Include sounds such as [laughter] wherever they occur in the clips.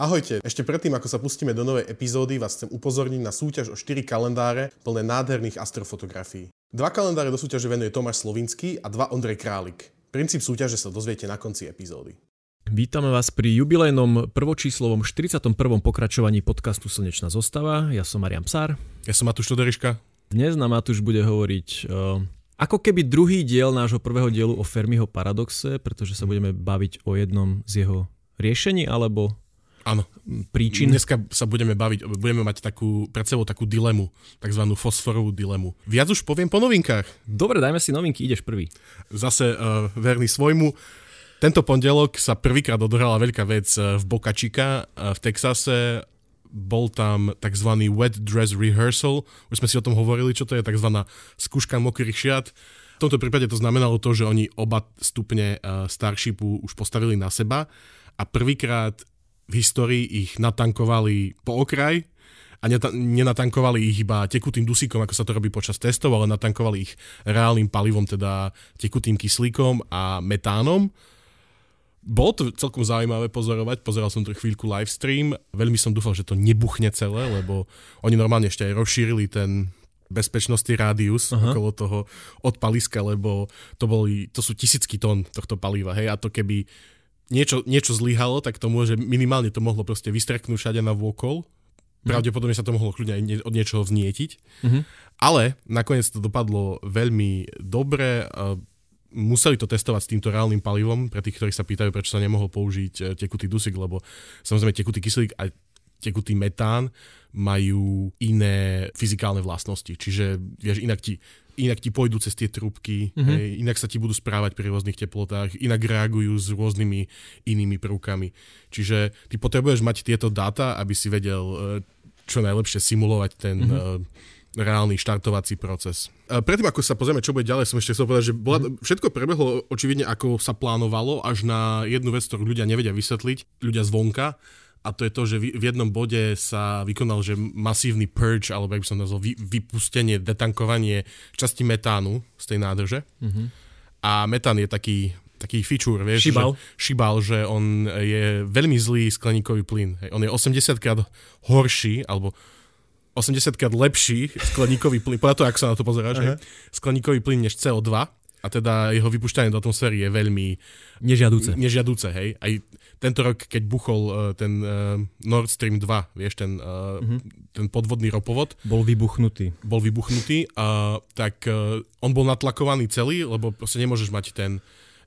Ahojte, ešte predtým, ako sa pustíme do novej epizódy, vás chcem upozorniť na súťaž o 4 kalendáre plné nádherných astrofotografií. Dva kalendáre do súťaže venuje Tomáš Slovinský a dva Ondrej Králik. Princíp súťaže sa dozviete na konci epizódy. Vítame vás pri jubilejnom prvočíslovom 41. pokračovaní podcastu Slnečná zostava. Ja som Marian Psár. Ja som Matúš Todoriška. Dnes nám Matúš bude hovoriť uh, ako keby druhý diel nášho prvého dielu o Fermiho paradoxe, pretože sa budeme baviť o jednom z jeho riešení, alebo Áno. príčin. Dneska sa budeme baviť, budeme mať takú, pred sebou takú dilemu, takzvanú fosforovú dilemu. Viac už poviem po novinkách. Dobre, dajme si novinky, ideš prvý. Zase uh, verný svojmu. Tento pondelok sa prvýkrát odohrala veľká vec eh, v Boca Chica uh, v Texase. Bol tam tzv. wet dress rehearsal. Už sme si o tom hovorili, čo to je tzv. skúška mokrých šiat. V tomto prípade to znamenalo to, že oni oba stupne Starshipu už postavili na seba a prvýkrát v histórii ich natankovali po okraj a nenatankovali ich iba tekutým dusíkom, ako sa to robí počas testov, ale natankovali ich reálnym palivom, teda tekutým kyslíkom a metánom. Bolo to celkom zaujímavé pozorovať, pozeral som to chvíľku livestream, veľmi som dúfal, že to nebuchne celé, lebo oni normálne ešte aj rozšírili ten bezpečnostný rádius Aha. okolo toho odpaliska, lebo to, boli, to sú tisícky tón tohto paliva, hej, a to keby niečo, niečo zlyhalo, tak to môže, minimálne to mohlo proste vystreknúť všade na vôkol. Mhm. Pravdepodobne sa to mohlo kľudne aj od niečoho vznietiť. Mm-hmm. Ale nakoniec to dopadlo veľmi dobre. Museli to testovať s týmto reálnym palivom, pre tých, ktorí sa pýtajú, prečo sa nemohol použiť e, tekutý dusík, lebo samozrejme tekutý kyslík a tekutý metán majú iné fyzikálne vlastnosti. Čiže vieš, inak ti inak ti pôjdu cez tie trubky, mm-hmm. hej, inak sa ti budú správať pri rôznych teplotách, inak reagujú s rôznymi inými prvkami. Čiže ty potrebuješ mať tieto dáta, aby si vedel e, čo najlepšie simulovať ten mm-hmm. reálny štartovací proces. Predtým, ako sa pozrieme, čo bude ďalej, som ešte chcel povedať, že bola, mm-hmm. všetko prebehlo očividne, ako sa plánovalo, až na jednu vec, ktorú ľudia nevedia vysvetliť, ľudia zvonka, a to je to, že v jednom bode sa vykonal že masívny purge, alebo jak by som nazval, vy, vypustenie, detankovanie časti metánu z tej nádrže. Mm-hmm. A metán je taký, taký feature, vieš, šibal. Že, šibal, že on je veľmi zlý skleníkový plyn. Hej. On je 80 krát horší, alebo 80 krát lepší skleníkový plyn, podľa toho, ak sa na to pozeráš, uh-huh. skleníkový plyn než CO2 a teda jeho vypušťanie do atmosféry je veľmi nežiaduce. nežiaduce hej. Aj tento rok, keď buchol uh, ten uh, Nord Stream 2, vieš, ten, uh, uh-huh. ten podvodný ropovod. Bol vybuchnutý. Bol vybuchnutý, uh, tak uh, on bol natlakovaný celý, lebo proste nemôžeš mať ten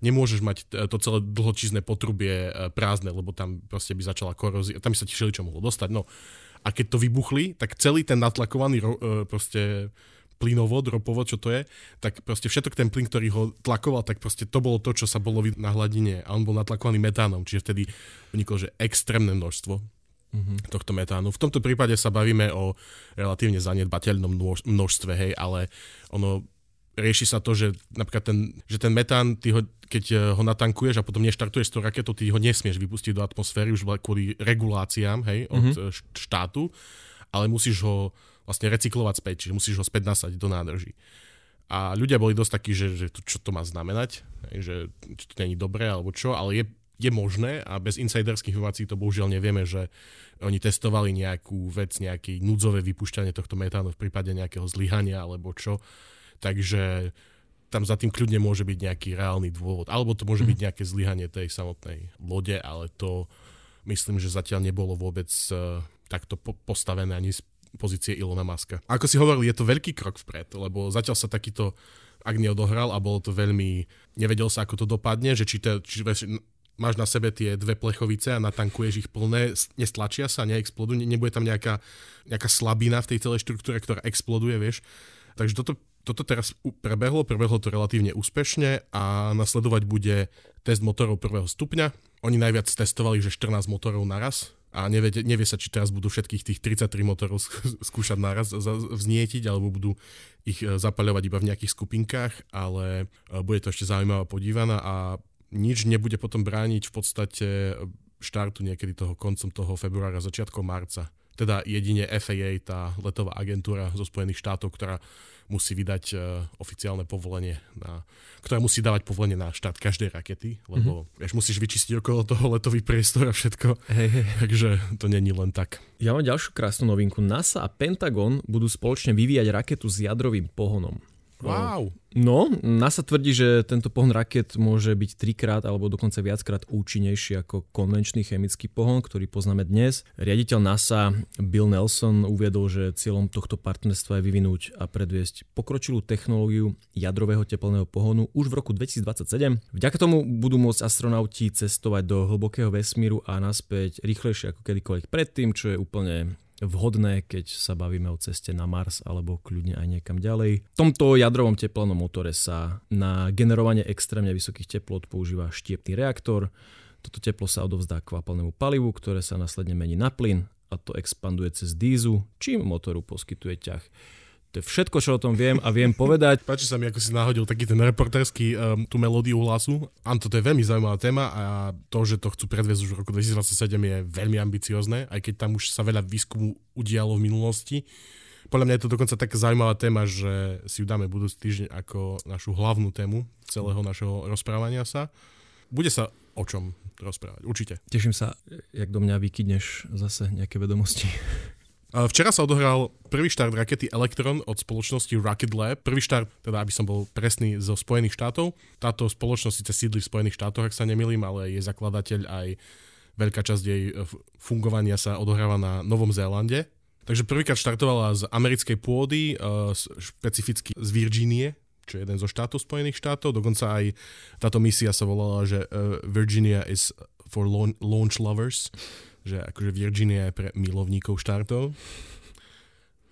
nemôžeš mať to celé dlhočízne potrubie prázdne, lebo tam proste by začala korózia, tam by sa ti čo mohlo dostať. No. A keď to vybuchli, tak celý ten natlakovaný proste plynovod, ropovod, čo to je, tak proste všetok ten plyn, ktorý ho tlakoval, tak proste to bolo to, čo sa bolo na hladine a on bol natlakovaný metánom, čiže vtedy vzniklo, že extrémne množstvo mm-hmm. tohto metánu. V tomto prípade sa bavíme o relatívne zanedbateľnom množstve, hej, ale ono rieši sa to, že napríklad ten, že ten metán, ty ho, keď eh, ho natankuješ a potom neštartuješ s tou raketou, ty ho nesmieš vypustiť do atmosféry už kvôli reguláciám hej, od mm-hmm. štátu, ale musíš ho vlastne recyklovať späť, čiže musíš ho späť nasať do nádrží. A ľudia boli dosť takí, že, že čo to má znamenať, že, to není dobré alebo čo, ale je, je možné a bez insiderských informácií to bohužiaľ nevieme, že oni testovali nejakú vec, nejaké núdzové vypúšťanie tohto metánu v prípade nejakého zlyhania alebo čo. Takže tam za tým kľudne môže byť nejaký reálny dôvod. Alebo to môže byť mhm. nejaké zlyhanie tej samotnej lode, ale to myslím, že zatiaľ nebolo vôbec uh, takto po- postavené ani z pozície Ilona Maska. Ako si hovoril, je to veľký krok vpred, lebo zatiaľ sa takýto ak neodohral a bolo to veľmi, nevedel sa, ako to dopadne, že či, te, či máš na sebe tie dve plechovice a natankuješ ich plné, nestlačia sa, neexplodujú, nebude tam nejaká, nejaká slabina v tej celej štruktúre, ktorá exploduje, vieš. Takže toto, toto teraz prebehlo, prebehlo to relatívne úspešne a nasledovať bude test motorov prvého stupňa. Oni najviac testovali, že 14 motorov naraz, a nevie, nevie sa, či teraz budú všetkých tých 33 motorov skúšať naraz vznietiť, alebo budú ich e, zapaľovať iba v nejakých skupinkách, ale e, bude to ešte zaujímavá podívaná a nič nebude potom brániť v podstate štartu niekedy toho koncom toho februára, začiatkom marca. Teda jedine FAA, tá letová agentúra zo Spojených štátov, ktorá musí vydať uh, oficiálne povolenie, na, ktorá musí dávať povolenie na štát každej rakety, lebo mm-hmm. vieš, musíš vyčistiť okolo toho letový priestor a všetko. Hej, hej. Takže to není len tak. Ja mám ďalšiu krásnu novinku. NASA a Pentagon budú spoločne vyvíjať raketu s jadrovým pohonom. Wow. No, NASA tvrdí, že tento pohon raket môže byť trikrát alebo dokonca viackrát účinnejší ako konvenčný chemický pohon, ktorý poznáme dnes. Riaditeľ NASA Bill Nelson uviedol, že cieľom tohto partnerstva je vyvinúť a predviesť pokročilú technológiu jadrového teplného pohonu už v roku 2027. Vďaka tomu budú môcť astronauti cestovať do hlbokého vesmíru a naspäť rýchlejšie ako kedykoľvek predtým, čo je úplne vhodné, keď sa bavíme o ceste na Mars alebo kľudne aj niekam ďalej. V tomto jadrovom teplnom motore sa na generovanie extrémne vysokých teplot používa štiepný reaktor. Toto teplo sa odovzdá kvapalnému palivu, ktoré sa následne mení na plyn a to expanduje cez dízu, čím motoru poskytuje ťah. To je všetko, čo o tom viem a viem povedať. [laughs] Páči sa mi, ako si náhodil taký ten reporterský, um, tú melódiu hlasu. Áno, toto je veľmi zaujímavá téma a to, že to chcú predviesť už v roku 2027 je veľmi ambiciozne, aj keď tam už sa veľa výskumu udialo v minulosti. Podľa mňa je to dokonca taká zaujímavá téma, že si ju dáme budúci týždeň ako našu hlavnú tému celého našeho rozprávania sa. Bude sa o čom rozprávať, určite. Teším sa, jak do mňa vykydneš zase nejaké vedomosti. [laughs] Včera sa odohral prvý štart rakety Electron od spoločnosti Rocket Lab. Prvý štart, teda aby som bol presný, zo Spojených štátov. Táto spoločnosť síce sídli v Spojených štátoch, ak sa nemýlim, ale je zakladateľ aj veľká časť jej e, fungovania sa odohráva na Novom Zélande. Takže prvýkrát štartovala z americkej pôdy, e, špecificky z Virginie, čo je jeden zo štátov Spojených štátov. Dokonca aj táto misia sa volala, že e, Virginia is for launch lovers že akože Virginia je pre milovníkov štartov.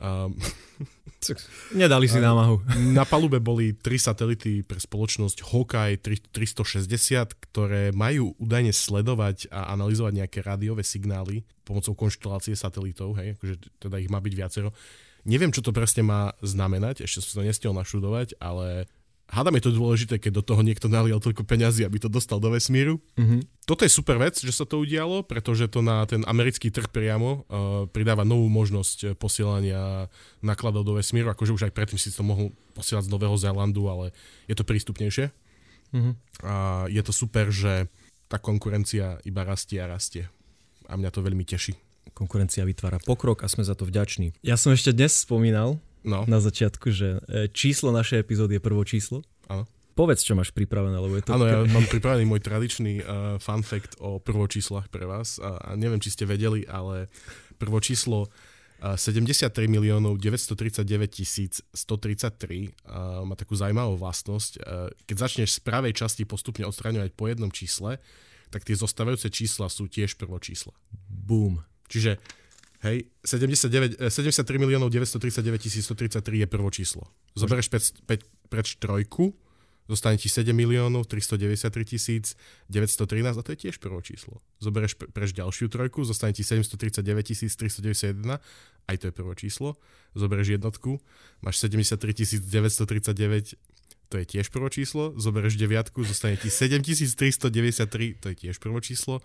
Um, [laughs] Nedali si námahu. [laughs] Na palube boli tri satelity pre spoločnosť Hawkeye 360, ktoré majú údajne sledovať a analyzovať nejaké rádiové signály pomocou konštelácie satelitov, hej, akože teda ich má byť viacero. Neviem, čo to presne má znamenať, ešte som sa nestiel našudovať, ale hádam je to dôležité, keď do toho niekto nalial toľko peňazí, aby to dostal do vesmíru. Mm-hmm. Toto je super vec, že sa to udialo, pretože to na ten americký trh priamo uh, pridáva novú možnosť eh, posielania nakladov do vesmíru, akože už aj predtým si to mohol posielať z Nového Zélandu, ale je to prístupnejšie. Mm-hmm. A je to super, že tá konkurencia iba rastie a rastie. A mňa to veľmi teší. Konkurencia vytvára pokrok a sme za to vďační. Ja som ešte dnes spomínal, no. na začiatku, že e, číslo našej epizódy je prvo číslo. Áno. Povedz, čo máš pripravené, lebo je to... Áno, ja [laughs] mám pripravený môj tradičný uh, fun fact o prvočíslach pre vás. A, a neviem, či ste vedeli, ale prvočíslo uh, 73 miliónov 939 tisíc 133 uh, má takú zaujímavú vlastnosť. Uh, keď začneš z pravej časti postupne odstraňovať po jednom čísle, tak tie zostávajúce čísla sú tiež prvočísla. Boom. Čiže Hej, 79, 73 eh, miliónov 939 133 je prvo číslo. Zoberieš 5, 5 preč trojku, zostane ti 7 miliónov 393 tisíc 913 a to je tiež prvo číslo. Zoberieš preč ďalšiu trojku, zostane ti 739 tisíc 391, aj to je prvo číslo. Zoberieš jednotku, máš 73 939 to je tiež prvo číslo. Zoberieš deviatku, zostane ti 7393, to je tiež prvo číslo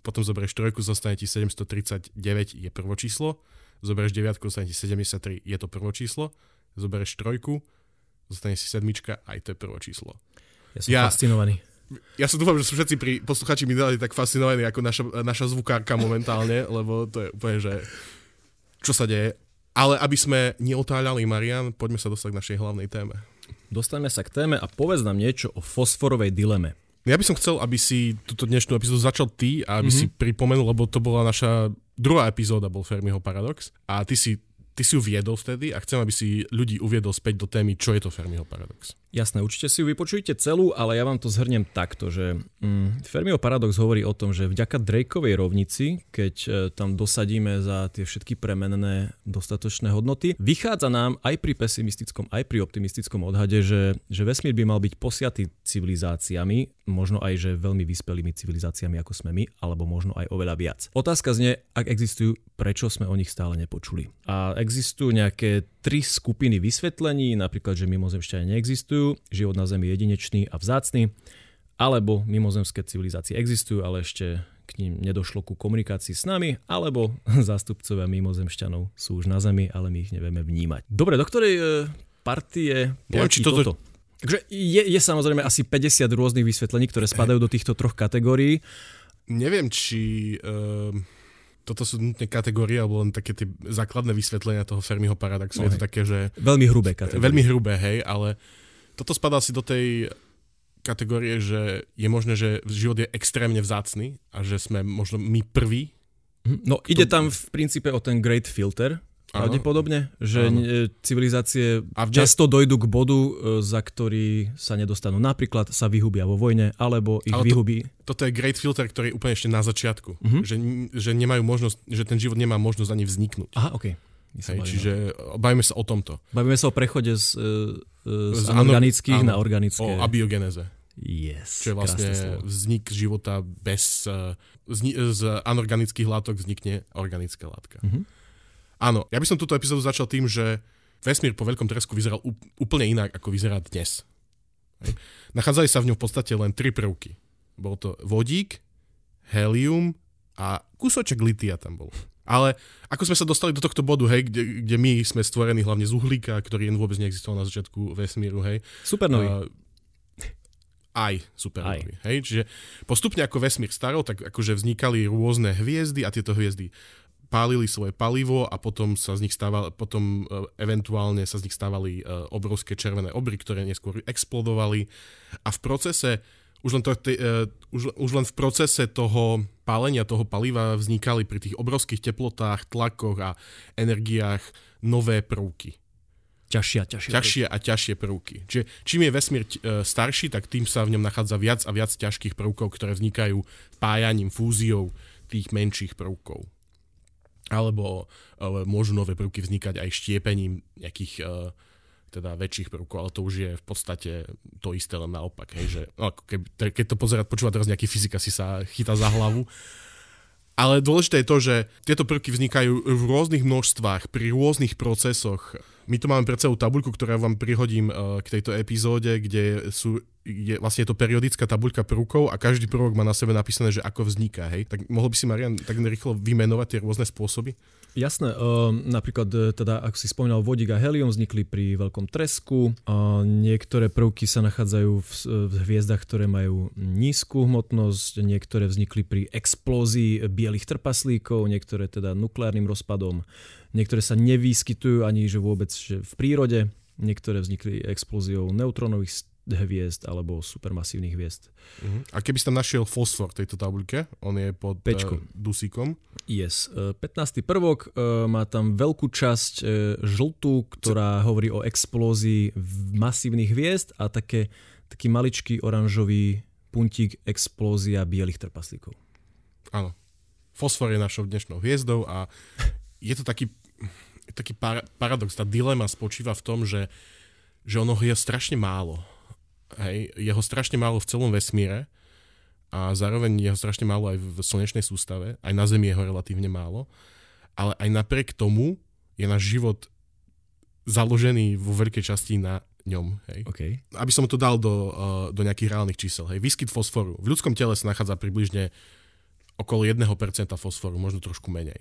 potom zoberieš trojku, zostane ti 739, je prvo číslo, zoberieš deviatku, zostane ti 73, je to prvo číslo, zoberieš trojku, zostane si sedmička, aj to je prvo číslo. Ja som ja, fascinovaný. Ja sa dúfam, že sú všetci pri posluchači mi dali tak fascinovaní ako naša, naša zvukárka momentálne, [laughs] lebo to je úplne, že čo sa deje. Ale aby sme neotáľali Marian, poďme sa dostať k našej hlavnej téme. Dostaneme sa k téme a povedz nám niečo o fosforovej dileme. Ja by som chcel, aby si túto dnešnú epizódu začal ty a aby mm-hmm. si pripomenul, lebo to bola naša druhá epizóda, bol Fermiho Paradox a ty si, ty si ju viedol vtedy a chcem, aby si ľudí uviedol späť do témy, čo je to Fermiho Paradox. Jasné, určite si ju vypočujte celú, ale ja vám to zhrnem takto, že mm, Fermiho paradox hovorí o tom, že vďaka Drakeovej rovnici, keď e, tam dosadíme za tie všetky premenné dostatočné hodnoty, vychádza nám aj pri pesimistickom, aj pri optimistickom odhade, že, že vesmír by mal byť posiatý civilizáciami, možno aj že veľmi vyspelými civilizáciami ako sme my, alebo možno aj oveľa viac. Otázka znie, ak existujú, prečo sme o nich stále nepočuli. A existujú nejaké tri skupiny vysvetlení, napríklad, že mimozemšťania neexistujú, existujú, život na Zemi je jedinečný a vzácny, alebo mimozemské civilizácie existujú, ale ešte k ním nedošlo ku komunikácii s nami, alebo [laughs] zástupcovia mimozemšťanov sú už na Zemi, ale my ich nevieme vnímať. Dobre, do ktorej e, partie platí toto... toto? Takže je, je samozrejme asi 50 rôznych vysvetlení, ktoré spadajú do týchto troch kategórií. Neviem, či uh, toto sú nutné kategórie, alebo len také tie základné vysvetlenia toho Fermiho paradoxu. Okay. Je to také, že... Veľmi hrubé kategórie. Veľmi hrubé, hej, ale toto spadá si do tej kategórie, že je možné, že život je extrémne vzácny a že sme možno my prví. Mhm. No ide tam v princípe o ten great filter, Pravdepodobne, že ano. civilizácie a vne... často dojdú k bodu, e, za ktorý sa nedostanú. Napríklad sa vyhubia vo vojne, alebo ich Ale vyhubí... To, toto je great filter, ktorý je úplne ešte na začiatku. Uh-huh. Že, že nemajú možnosť, že ten život nemá možnosť ani vzniknúť. Aha, OK. Hej, čiže bavíme sa o tomto. Bavíme sa o prechode z, e, z, z anorganických na organické. O abiogeneze. Yes, Čo je vlastne vznik života bez... E, z anorganických látok vznikne organická látka. Uh-huh. Áno, ja by som túto epizódu začal tým, že vesmír po veľkom tresku vyzeral úplne inak, ako vyzerá dnes. Hej. Nachádzali sa v ňom v podstate len tri prvky. Bol to vodík, helium a kúsoček litia tam bol. Ale ako sme sa dostali do tohto bodu, hej, kde, kde my sme stvorení hlavne z uhlíka, ktorý vôbec neexistoval na začiatku vesmíru, hej. Supernový. Uh, aj supernový, hej. Čiže postupne ako vesmír starol, tak akože vznikali rôzne hviezdy a tieto hviezdy pálili svoje palivo a potom sa z nich stávali, potom e, eventuálne sa z nich stávali e, obrovské červené obry, ktoré neskôr explodovali a v procese už len, to, uh, už, už len v procese toho pálenia toho paliva vznikali pri tých obrovských teplotách, tlakoch a energiách nové prvky. Ťažšie a ťažšie. Ťažšie a ťažšie prvky. Čiže čím je vesmír uh, starší, tak tým sa v ňom nachádza viac a viac ťažkých prvkov, ktoré vznikajú pájaním, fúziou tých menších prvkov alebo môžu nové prvky vznikať aj štiepením nejakých uh, teda väčších prvkov, ale to už je v podstate to isté len naopak, hej, že no, keď, keď to pozerať, počúva teraz nejaký fyzika, si sa chytá za hlavu. Ale dôležité je to, že tieto prvky vznikajú v rôznych množstvách, pri rôznych procesoch. My tu máme pred sebou tabuľku, ktorá vám prihodím uh, k tejto epizóde, kde sú je, vlastne je to periodická tabuľka prvkov a každý prvok má na sebe napísané, že ako vzniká. Hej? Tak mohol by si, Marian, tak rýchlo vymenovať tie rôzne spôsoby? Jasné, uh, napríklad e, teda, ak si spomínal vodík a helium, vznikli pri veľkom tresku. Uh, niektoré prvky sa nachádzajú v, v hviezdach, ktoré majú nízku hmotnosť, niektoré vznikli pri explózii bielých trpaslíkov, niektoré teda nukleárnym rozpadom, niektoré sa nevyskytujú ani že vôbec že v prírode, niektoré vznikli explóziou neutronových hviezd alebo supermasívnych hviezd. Uh-huh. A keby si tam našiel fosfor v tejto tabuľke, on je pod Pečko. Uh, dusíkom. Yes. Uh, e, 15. prvok uh, má tam veľkú časť uh, žltú, ktorá C- hovorí o explózii masívnych hviezd a také, taký maličký oranžový puntík explózia bielých trpaslíkov. Áno. Fosfor je našou dnešnou hviezdou a je to taký, taký par- paradox, tá dilema spočíva v tom, že, že ono je strašne málo Hej, je ho strašne málo v celom vesmíre a zároveň je ho strašne málo aj v slnečnej sústave, aj na Zemi je ho relatívne málo, ale aj napriek tomu je náš život založený vo veľkej časti na ňom. Hej. Okay. Aby som to dal do, uh, do nejakých reálnych čísel. Hej. Výskyt fosforu. V ľudskom tele sa nachádza približne okolo 1% fosforu, možno trošku menej.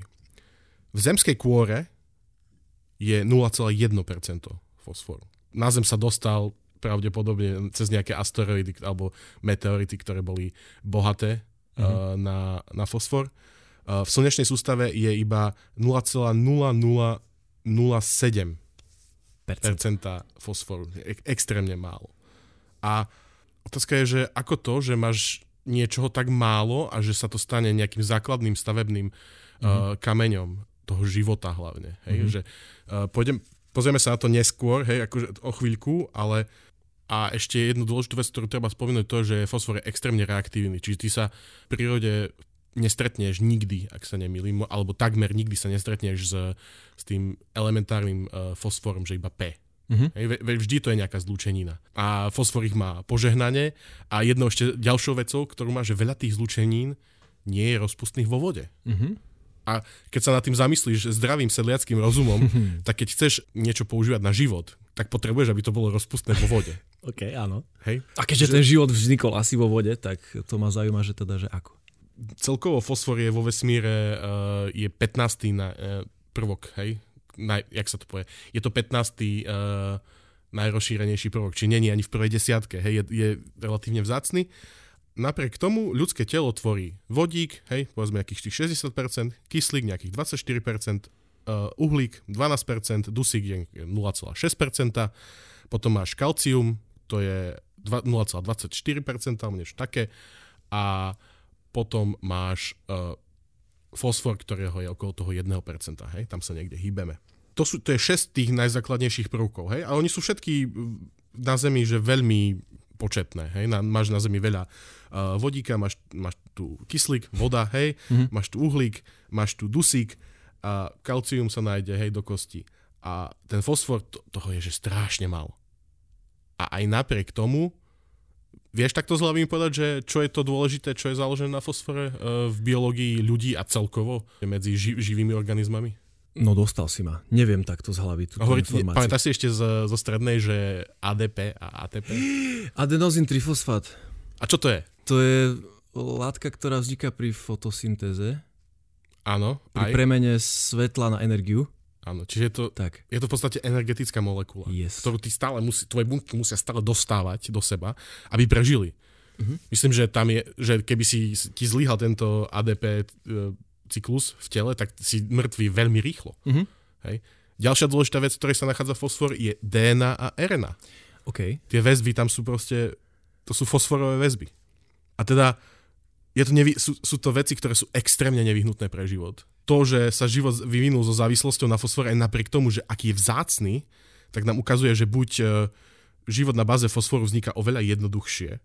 V zemskej kôre je 0,1% fosforu. Na Zem sa dostal pravdepodobne cez nejaké asteroidy alebo meteority, ktoré boli bohaté mm-hmm. uh, na, na fosfor. Uh, v slnečnej sústave je iba 0,0007% percenta fosforu. E- extrémne málo. A otázka je, že ako to, že máš niečoho tak málo a že sa to stane nejakým základným stavebným mm-hmm. uh, kameňom toho života hlavne. Hej? Mm-hmm. Že, uh, pôjdem, pozrieme sa na to neskôr, hej, akože o chvíľku, ale a ešte jednu dôležitú vec, ktorú treba spomenúť, to, že fosfor je extrémne reaktívny. Čiže ty sa v prírode nestretneš nikdy, ak sa nemýlim, alebo takmer nikdy sa nestretneš s, s tým elementárnym uh, fosforom, že iba P. Uh-huh. Hej, vždy to je nejaká zlúčenina. A fosfor ich má požehnanie a jednou ešte ďalšou vecou, ktorú má, že veľa tých zlúčenín nie je rozpustných vo vode. Uh-huh. A keď sa nad tým zamyslíš zdravým sedliackým rozumom, [laughs] tak keď chceš niečo používať na život, tak potrebuješ, aby to bolo rozpustné vo vode. [laughs] OK, áno. Hej? A keďže že... ten život vznikol asi vo vode, tak to ma zaujíma, že teda, že ako. celkovo fosfor je vo vesmíre uh, je 15. Na, uh, prvok, hej? Na, jak sa to povie? Je to 15. Uh, najrozšírenejší prvok, či není ani v prvej desiatke, hej? Je, je relatívne vzácny. Napriek tomu ľudské telo tvorí vodík, hej, povedzme nejakých tých 60%, kyslík nejakých 24%, uh, uhlík 12%, dusík je 0,6%, potom máš kalcium, to je 0,24%, alebo niečo také, a potom máš uh, fosfor, ktorého je okolo toho 1%, hej, tam sa niekde hýbeme. To, sú, to je 6 tých najzákladnejších prvkov, hej, ale oni sú všetky na Zemi, že veľmi početné, hej, na, máš na Zemi veľa uh, vodíka, máš, máš tu kyslík, voda, hej, mm-hmm. máš tu uhlík, máš tu dusík, a kalcium sa nájde, hej, do kosti. A ten fosfor, to, toho je, že strašne málo. A aj napriek tomu, vieš takto z hlavy povedať, že čo je to dôležité, čo je založené na fosfore uh, v biológii ľudí a celkovo medzi ži- živými organizmami? No dostal si ma. Neviem takto z hlavy túto Hovorí, informáciu. Pamätáš si ešte z, zo strednej, že ADP a ATP? [gasps] Adenozín trifosfát. A čo to je? To je látka, ktorá vzniká pri fotosyntéze. Áno. Pri aj. premene svetla na energiu. Áno, čiže je to, tak. je to v podstate energetická molekula, yes. ktorú ty stále musí, tvoje bunky musia stále dostávať do seba, aby prežili. Uh-huh. Myslím, že tam je, že keby si ti zlyhal tento ADP e, cyklus v tele, tak si mŕtvý veľmi rýchlo. Uh-huh. Hej. Ďalšia dôležitá vec, v ktorej sa nachádza fosfor, je DNA a RNA. Okay. Tie väzby tam sú proste, to sú fosforové väzby. A teda je to nevy, sú, sú to veci, ktoré sú extrémne nevyhnutné pre život. To, že sa život vyvinul so závislosťou na fosfore aj napriek tomu, že aký je vzácny, tak nám ukazuje, že buď e, život na báze fosforu vzniká oveľa jednoduchšie,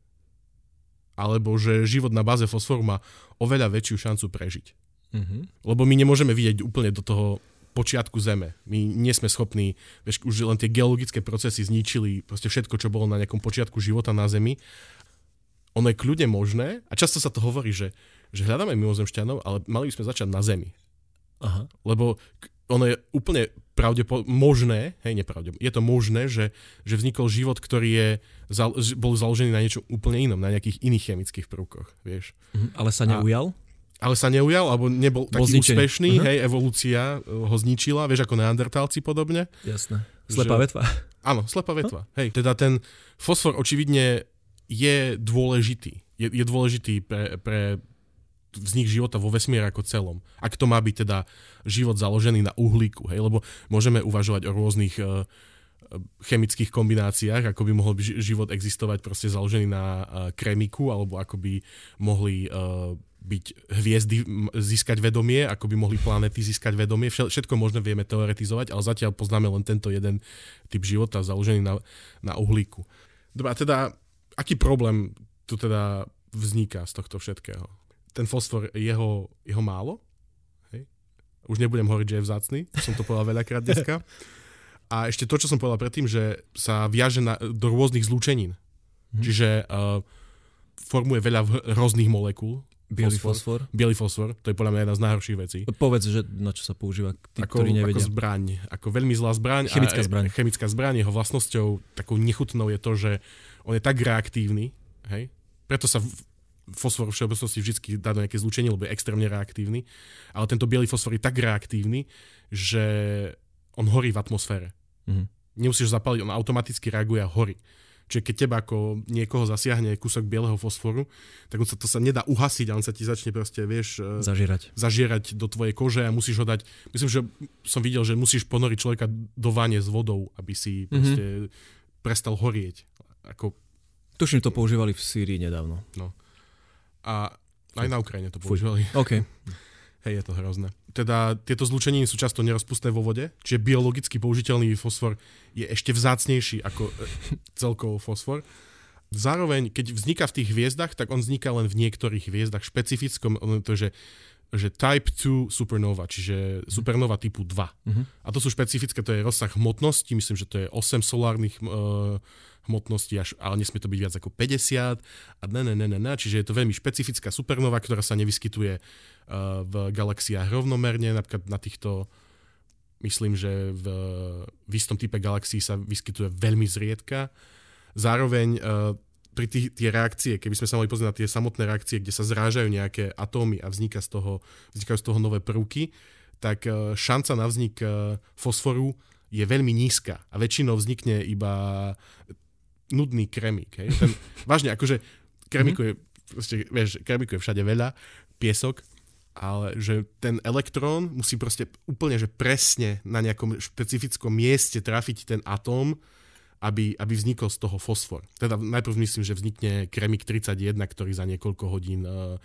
alebo že život na báze fosforu má oveľa väčšiu šancu prežiť. Mm-hmm. Lebo my nemôžeme vidieť úplne do toho počiatku Zeme. My nie sme schopní, vieš, už len tie geologické procesy zničili proste všetko, čo bolo na nejakom počiatku života na Zemi ono je kľudne možné, a často sa to hovorí, že, že hľadáme mimozemšťanov, ale mali by sme začať na Zemi. Aha. Lebo ono je úplne pravdepo- možné, hej, nepravdepo- je to možné, že, že vznikol život, ktorý je, zal, bol založený na niečom úplne inom, na nejakých iných chemických prvkoch, vieš. Mhm, ale sa neujal? A, ale sa neujal, alebo nebol bol taký zničený. úspešný, uh-huh. hej, evolúcia ho zničila, vieš, ako neandertálci podobne. Jasné. Slepá že, vetva. Áno, slepá vetva. Huh? Hej, teda ten fosfor očividne je dôležitý. Je, je dôležitý pre, pre vznik života vo vesmíre ako celom. Ak to má byť teda život založený na uhlíku, hej, lebo môžeme uvažovať o rôznych uh, chemických kombináciách, ako by mohol život existovať proste založený na uh, kremiku, alebo ako by mohli uh, byť hviezdy získať vedomie, ako by mohli planety získať vedomie. Všetko možné vieme teoretizovať, ale zatiaľ poznáme len tento jeden typ života založený na, na uhlíku. Dobre, a teda aký problém tu teda vzniká z tohto všetkého? Ten fosfor, jeho, jeho málo? Hej? Už nebudem hovoriť, že je vzácný, som to povedal veľakrát dneska. [laughs] A ešte to, čo som povedal predtým, že sa viaže na, do rôznych zlúčenín. Hm. Čiže uh, formuje veľa rôznych molekúl. Bielý fosfor. Bielý fosfor, to je podľa mňa jedna z najhorších vecí. Povedz, že na čo sa používa, tí, ako, ktorí nevedia. Ako zbraň, ako veľmi zlá zbraň. Chemická zbraň. Chemická zbraň, jeho vlastnosťou, takou nechutnou je to, že on je tak reaktívny, hej, preto sa fosfor v všeobecnosti vždy dá do nejaké zlúčenie, lebo je extrémne reaktívny, ale tento biely fosfor je tak reaktívny, že on horí v atmosfére. Mm-hmm. Nemusíš zapaliť, on automaticky reaguje a horí. Čiže keď teba ako niekoho zasiahne kúsok bieleho fosforu, tak on sa, to sa nedá uhasiť a on sa ti začne proste, vieš... E, zažierať. Zažierať do tvojej kože a musíš ho dať... Myslím, že som videl, že musíš ponoriť človeka do vane s vodou, aby si mm-hmm. proste prestal horieť. Ako... Tuším, to používali v Sýrii nedávno. No. A aj na Ukrajine to používali. OK. [laughs] Hej, je to hrozné. Teda tieto zlúčeniny sú často nerozpustné vo vode, čiže biologicky použiteľný fosfor je ešte vzácnejší ako e, celkovo fosfor. Zároveň, keď vzniká v tých hviezdach, tak on vzniká len v niektorých hviezdach špecifickom, to, že že Type 2 supernova, čiže supernova typu 2. Uh-huh. Mhm. A to sú špecifické, to je rozsah hmotnosti, myslím, že to je 8 solárnych uh, hmotností, až, ale nesmie to byť viac ako 50 a ne, ne, ne, ne, ne, čiže je to veľmi špecifická supernova, ktorá sa nevyskytuje uh, v galaxiách rovnomerne, napríklad na týchto myslím, že v, v istom type galaxií sa vyskytuje veľmi zriedka. Zároveň uh, pri tých, tie reakcie, keby sme sa mali pozrieť na tie samotné reakcie, kde sa zrážajú nejaké atómy a vzniká z toho, vznikajú z toho nové prvky, tak e, šanca na vznik e, fosforu je veľmi nízka a väčšinou vznikne iba nudný kremík. Hej? Ten, [laughs] vážne, akože kremíku mhm. je, proste, vieš, kremíku je všade veľa, piesok, ale že ten elektrón musí proste úplne, že presne na nejakom špecifickom mieste trafiť ten atóm, aby, aby vznikol z toho fosfor. Teda najprv myslím, že vznikne kremik 31, ktorý za niekoľko hodín uh,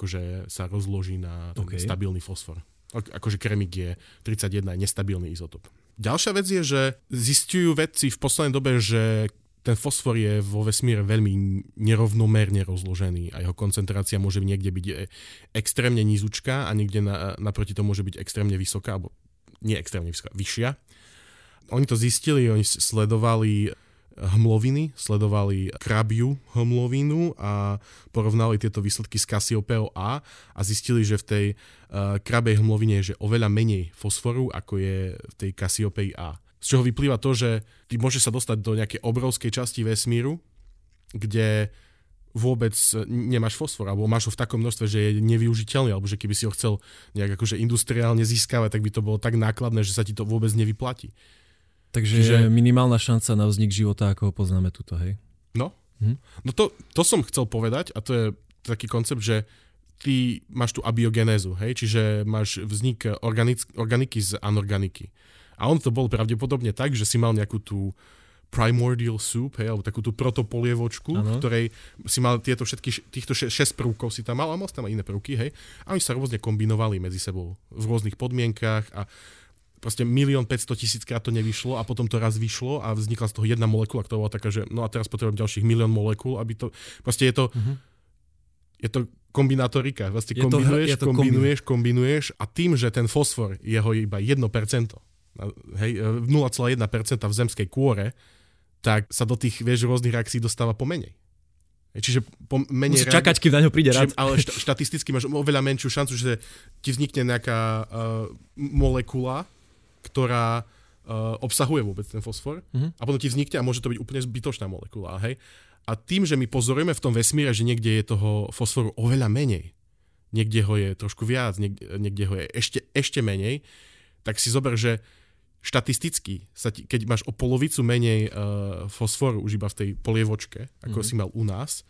akože sa rozloží na okay. stabilný fosfor. Akože kremik je 31 je nestabilný izotop. Ďalšia vec je, že zistujú vedci v poslednej dobe, že ten fosfor je vo vesmíre veľmi nerovnomerne rozložený a jeho koncentrácia môže niekde byť e, extrémne nízučká a niekde na, naproti to môže byť extrémne vysoká, alebo nie extrémne vysoká, vyššia. Oni to zistili, oni sledovali hmloviny, sledovali krabiu hmlovinu a porovnali tieto výsledky s Cassiopeou A a zistili, že v tej uh, krabej hmlovine je že oveľa menej fosforu, ako je v tej Cassiopei A. Z čoho vyplýva to, že ty môžeš sa dostať do nejakej obrovskej časti vesmíru, kde vôbec nemáš fosfor, alebo máš ho v takom množstve, že je nevyužiteľný, alebo že keby si ho chcel nejak akože industriálne získavať, tak by to bolo tak nákladné, že sa ti to vôbec nevyplatí. Takže Čiže... minimálna šanca na vznik života, ako ho poznáme tuto, hej? No, hm? no to, to som chcel povedať a to je taký koncept, že ty máš tú abiogenézu, hej? Čiže máš vznik organic, organiky z anorganiky. A on to bol pravdepodobne tak, že si mal nejakú tú primordial soup, hej, alebo takú tú protopolievočku, v ktorej si mal tieto všetky, týchto 6 prvkov si tam mal a mal tam aj iné prvky, hej, a oni sa rôzne kombinovali medzi sebou v rôznych podmienkách a proste milión 500 tisíc krát to nevyšlo a potom to raz vyšlo a vznikla z toho jedna molekula, ktorá bola taká, že no a teraz potrebujem ďalších milión molekúl, aby to, proste je to, uh-huh. je to kombinátorika, vlastne je kombinuješ, to, je to kombinuješ, kombinuješ a tým, že ten fosfor je ho iba 1%, hej, 0,1% v zemskej kôre, tak sa do tých, vieš, rôznych reakcií dostáva pomenej. Čiže po menej... Musíš čakať, kým na ňo príde rád. Ale šta, štatisticky máš oveľa menšiu šancu, že ti vznikne nejaká uh, molekula, ktorá uh, obsahuje vôbec ten fosfor uh-huh. a potom ti vznikne a môže to byť úplne zbytočná molekula. Hej? A tým, že my pozorujeme v tom vesmíre, že niekde je toho fosforu oveľa menej, niekde ho je trošku viac, niekde, niekde ho je ešte, ešte menej, tak si zober, že štatisticky, sa ti, keď máš o polovicu menej uh, fosforu už iba v tej polievočke, ako mm-hmm. si mal u nás,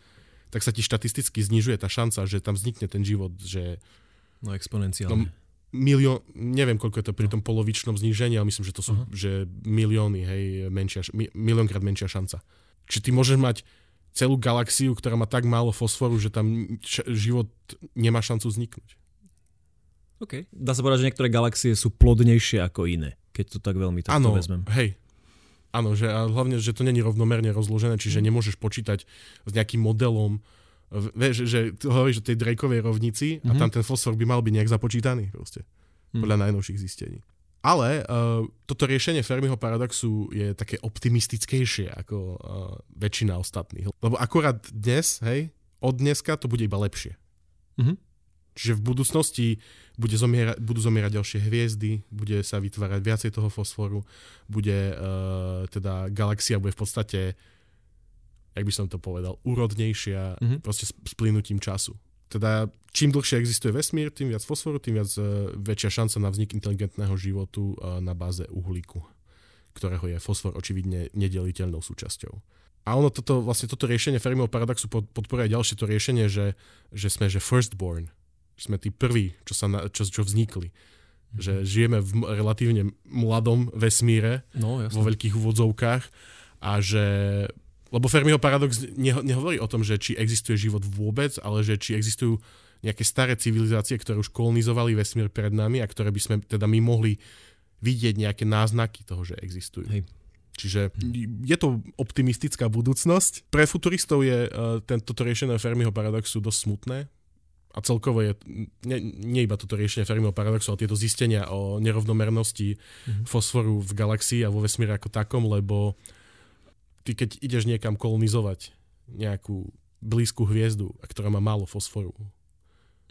tak sa ti štatisticky znižuje tá šanca, že tam vznikne ten život, že... No exponenciálne. No, milión, neviem koľko je to pri no. tom polovičnom znížení, ale myslím, že to sú uh-huh. že milióny, hej, menšia, miliónkrát menšia šanca. Čiže ty môžeš mať celú galaxiu, ktorá má tak málo fosforu, že tam život nemá šancu vzniknúť. OK. Dá sa povedať, že niektoré galaxie sú plodnejšie ako iné, keď to tak veľmi takto ano, vezmem. hej. Áno, že a hlavne, že to není rovnomerne rozložené, čiže mm. nemôžeš počítať s nejakým modelom, vieš, že ty hovoríš o tej Drakeovej rovnici mm-hmm. a mhm. tam ten fosfor by mal byť nejak započítaný proste, mm. podľa najnovších zistení. Ale uh, toto riešenie Fermiho paradoxu je také optimistickejšie ako uh, väčšina ostatných. Lebo akurát dnes, hej, od dneska to bude iba lepšie. Mm-hmm. Čiže v budúcnosti bude zomiera, budú zomierať ďalšie hviezdy, bude sa vytvárať viacej toho fosforu, bude uh, teda galaxia bude v podstate jak by som to povedal, úrodnejšia mm-hmm. proste s, s plynutím času. Teda čím dlhšie existuje vesmír, tým viac fosforu, tým viac uh, väčšia šanca na vznik inteligentného životu uh, na báze uhlíku, ktorého je fosfor očividne nedeliteľnou súčasťou. A ono toto, vlastne toto riešenie Fermiho paradoxu pod, podporuje ďalšie to riešenie, že, že sme že firstborn, že sme tí prví, čo, sa na, čo, čo vznikli. Mm-hmm. Že žijeme v relatívne mladom vesmíre, no, vo veľkých úvodzovkách a že lebo Fermiho paradox neho, nehovorí o tom, že či existuje život vôbec, ale že či existujú nejaké staré civilizácie, ktoré už kolonizovali vesmír pred nami a ktoré by sme teda my mohli vidieť nejaké náznaky toho, že existujú. Hej. Čiže je to optimistická budúcnosť. Pre futuristov je uh, ten, toto riešenie Fermiho paradoxu dosť smutné. A celkovo je nie, nie iba toto riešenie Fermiho paradoxu, ale tieto zistenia o nerovnomernosti mm-hmm. fosforu v galaxii a vo vesmíre ako takom, lebo ty keď ideš niekam kolonizovať nejakú blízku hviezdu, ktorá má málo fosforu,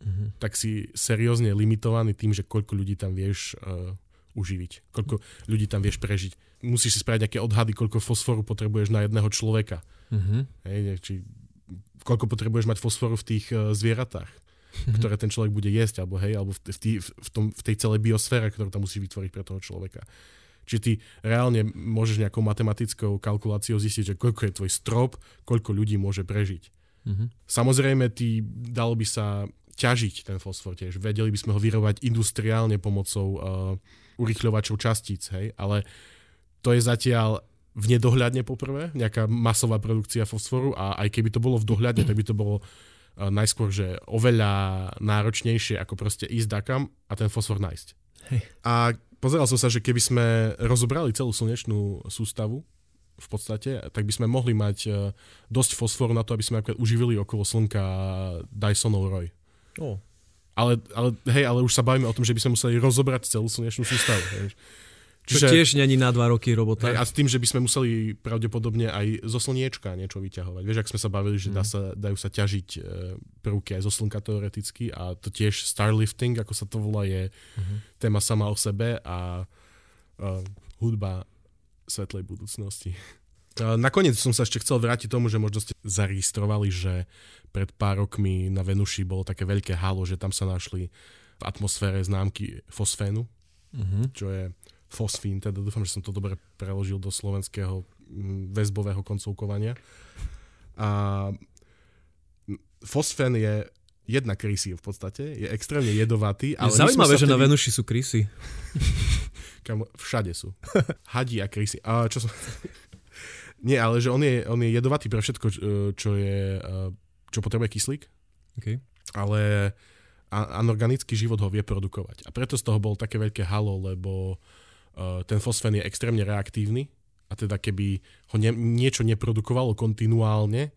mm-hmm. tak si seriózne limitovaný tým, že koľko ľudí tam vieš uh, uživiť, koľko ľudí tam vieš prežiť. Musíš si spraviť nejaké odhady, koľko fosforu potrebuješ na jedného človeka. Mhm. Hej, či koľko potrebuješ mať fosforu v tých uh, zvieratách, ktoré ten človek bude jesť, alebo hej, alebo v, tý, v, tom, v tej celej biosfére, ktorú tam musíš vytvoriť pre toho človeka. Čiže ty reálne môžeš nejakou matematickou kalkuláciou zistiť, že koľko je tvoj strop, koľko ľudí môže prežiť. Mhm. Samozrejme, ty, dalo by sa ťažiť ten fosfor tiež. Vedeli by sme ho vyrobať industriálne pomocou uh, urychľovačov častíc, hej, ale to je zatiaľ v nedohľadne poprvé, nejaká masová produkcia fosforu a aj keby to bolo v dohľadne, tak by to bolo najskôr, že oveľa náročnejšie ako proste ísť dakam a ten fosfor nájsť. Hej. A pozeral som sa, že keby sme rozobrali celú slnečnú sústavu, v podstate, tak by sme mohli mať uh, dosť fosforu na to, aby sme napríklad uživili okolo Slnka Dysonov roj. Oh. Ale, ale, hej, ale už sa bavíme o tom, že by sme museli rozobrať celú slnečnú sústavu. Hej. Čo tiež není na dva roky robota. Hej, a s tým, že by sme museli pravdepodobne aj zo slniečka niečo vyťahovať. Vieš, ak sme sa bavili, že dá sa, dajú sa ťažiť e, prvky aj zo slnka teoreticky a to tiež starlifting, ako sa to volá, je Mhm. téma sama o sebe a uh, hudba svetlej budúcnosti. Uh, nakoniec som sa ešte chcel vrátiť tomu, že možno ste zaregistrovali, že pred pár rokmi na Venuši bolo také veľké halo, že tam sa našli v atmosfére známky fosfénu, Mhm. čo je fosfín, teda dúfam, že som to dobre preložil do slovenského mm, väzbového koncovkovania. A fosfén je jedna krysy v podstate, je extrémne jedovatý. Je Ale sme zaujímavé, že na Venuši sú krysy. [laughs] Kamo, všade sú. Hadí a krysy. A čo som... [laughs] Nie, ale že on je, on je jedovatý pre všetko, čo- je, eh, čo potrebuje kyslík, Okay. ale anorganický život ho vie produkovať. A preto z toho bol také veľké halo, lebo uh, ten fosfén je extrémne reaktívny a teda keby ho ne, niečo neprodukovalo kontinuálne,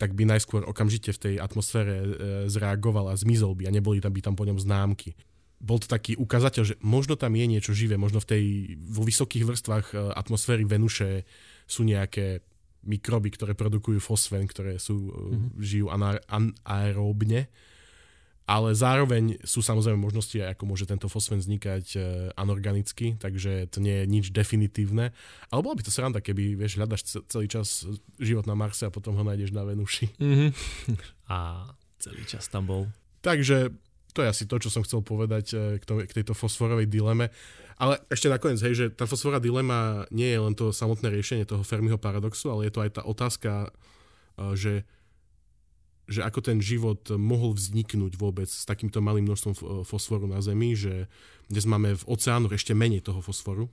tak by najskôr okamžite v tej atmosfére e, zreagoval a zmizol by a neboli tam by tam po ňom známky. Bol to taký ukazateľ, že možno tam je niečo živé, možno v tej, vo vysokých vrstvách e, atmosféry Venuše sú nejaké mikroby, ktoré produkujú fosfén, ktoré sú, mm-hmm. žijú ana- anaeróbne, ale zároveň sú samozrejme možnosti ako môže tento fosfén vznikať e, anorganicky, takže to nie je nič definitívne. Ale bola by to sranda, keby vieš, hľadaš ce- celý čas život na Marse a potom ho nájdeš na Venuši. Mhm. [laughs] A celý čas tam bol. Takže to je asi to, čo som chcel povedať e, k, to, k tejto fosforovej dileme. Ale ešte nakoniec, hej, že tá fosforová dilema nie je len to samotné riešenie toho Fermiho paradoxu, ale je to aj tá otázka, e, že že ako ten život mohol vzniknúť vôbec s takýmto malým množstvom fosforu na Zemi, že dnes máme v oceánoch ešte menej toho fosforu,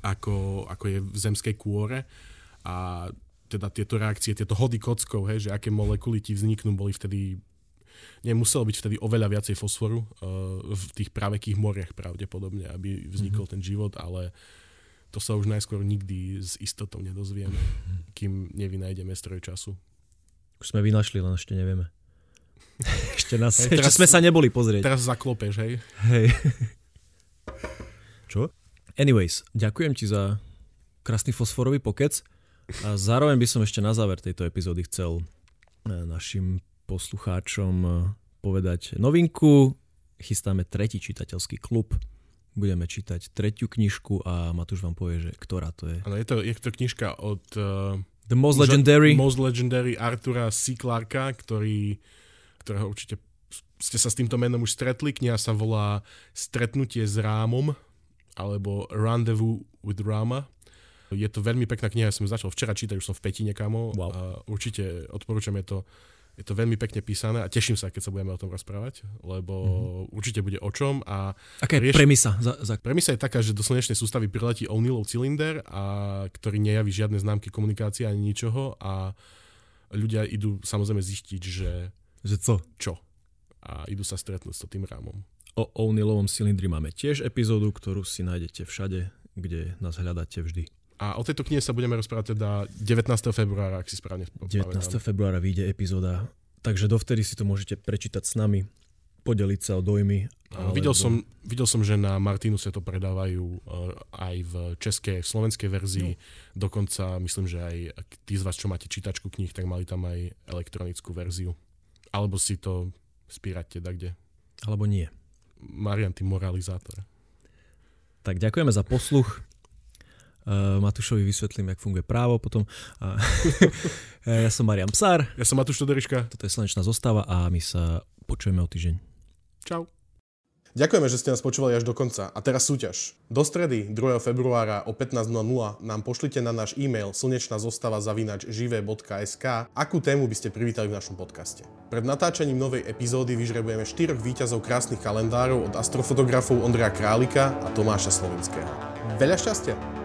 ako, ako je v zemskej kôre a teda tieto reakcie, tieto hody kockov, hej, že aké molekuly ti vzniknú, boli vtedy nemuselo byť vtedy oveľa viacej fosforu uh, v tých pravekých moriach pravdepodobne, aby vznikol mm-hmm. ten život, ale to sa už najskôr nikdy s istotou nedozvieme, kým nevynájdeme stroj času. Sme vynašli, len ešte nevieme. [laughs] ešte nás, Hej, ešte teraz- sme sa neboli pozrieť. Teraz zaklopeš, hej? Hej. Čo? Anyways, ďakujem ti za krásny fosforový pokec a zároveň by som ešte na záver tejto epizódy chcel e, našim poslucháčom e, povedať novinku. Chystáme tretí čitateľský klub. Budeme čítať tretiu knižku a Matúš vám povie, že ktorá to je. Áno, je to, je to knižka od uh, The Most Legendary. Most Legendary Artura C. Clarka, ktorý, ktorého určite ste sa s týmto menom už stretli. Kniha sa volá Stretnutie s Rámom alebo Rendezvous with Rama. Je to veľmi pekná kniha, ja som ju začal včera čítať, už som v Petine, kamo. Wow. A určite odporúčam, je to, je to veľmi pekne písané a teším sa, keď sa budeme o tom rozprávať, lebo mm-hmm. určite bude o čom a Aká je rieš- premisa? Za, za... Premisa je taká, že do slnečnej sústavy priletí O'Neillov cylinder, a, ktorý nejaví žiadne známky komunikácie ani ničoho a ľudia idú samozrejme zistiť, že Že co? čo. A idú sa stretnúť s tým rámom. O O'Neillovom cylindri máme tiež epizódu, ktorú si nájdete všade, kde nás hľadáte vždy. A o tejto knihe sa budeme rozprávať teda 19. februára, ak si správne 19. pamätám. februára vyjde epizóda, takže dovtedy si to môžete prečítať s nami, podeliť sa o dojmy. Áno, Videl, som, videl som, že na Martinuse to predávajú uh, aj v českej, v slovenskej verzii. No. Dokonca myslím, že aj tí z vás, čo máte čítačku kníh, tak mali tam aj elektronickú verziu. Alebo si to spírať teda kde. Alebo nie. Marian, ty moralizátor. Tak ďakujeme za posluch. Uh, Matúšovi vysvetlím, jak funguje právo potom. Uh, [laughs] ja som Marian Psár. Ja som Matúš Todoriška. Toto je Slnečná zostava a my sa počujeme o týždeň. Čau. Ďakujeme, že ste nás počúvali až do konca. A teraz súťaž. Do stredy 2. februára o 15.00 nám pošlite na náš e-mail slnečná zostava zavinač živé.sk akú tému by ste privítali v našom podcaste. Pred natáčaním novej epizódy vyžrebujeme štyroch víťazov krásnych kalendárov od astrofotografov Ondreja Králika a Tomáša Slovenského. Veľa šťastia!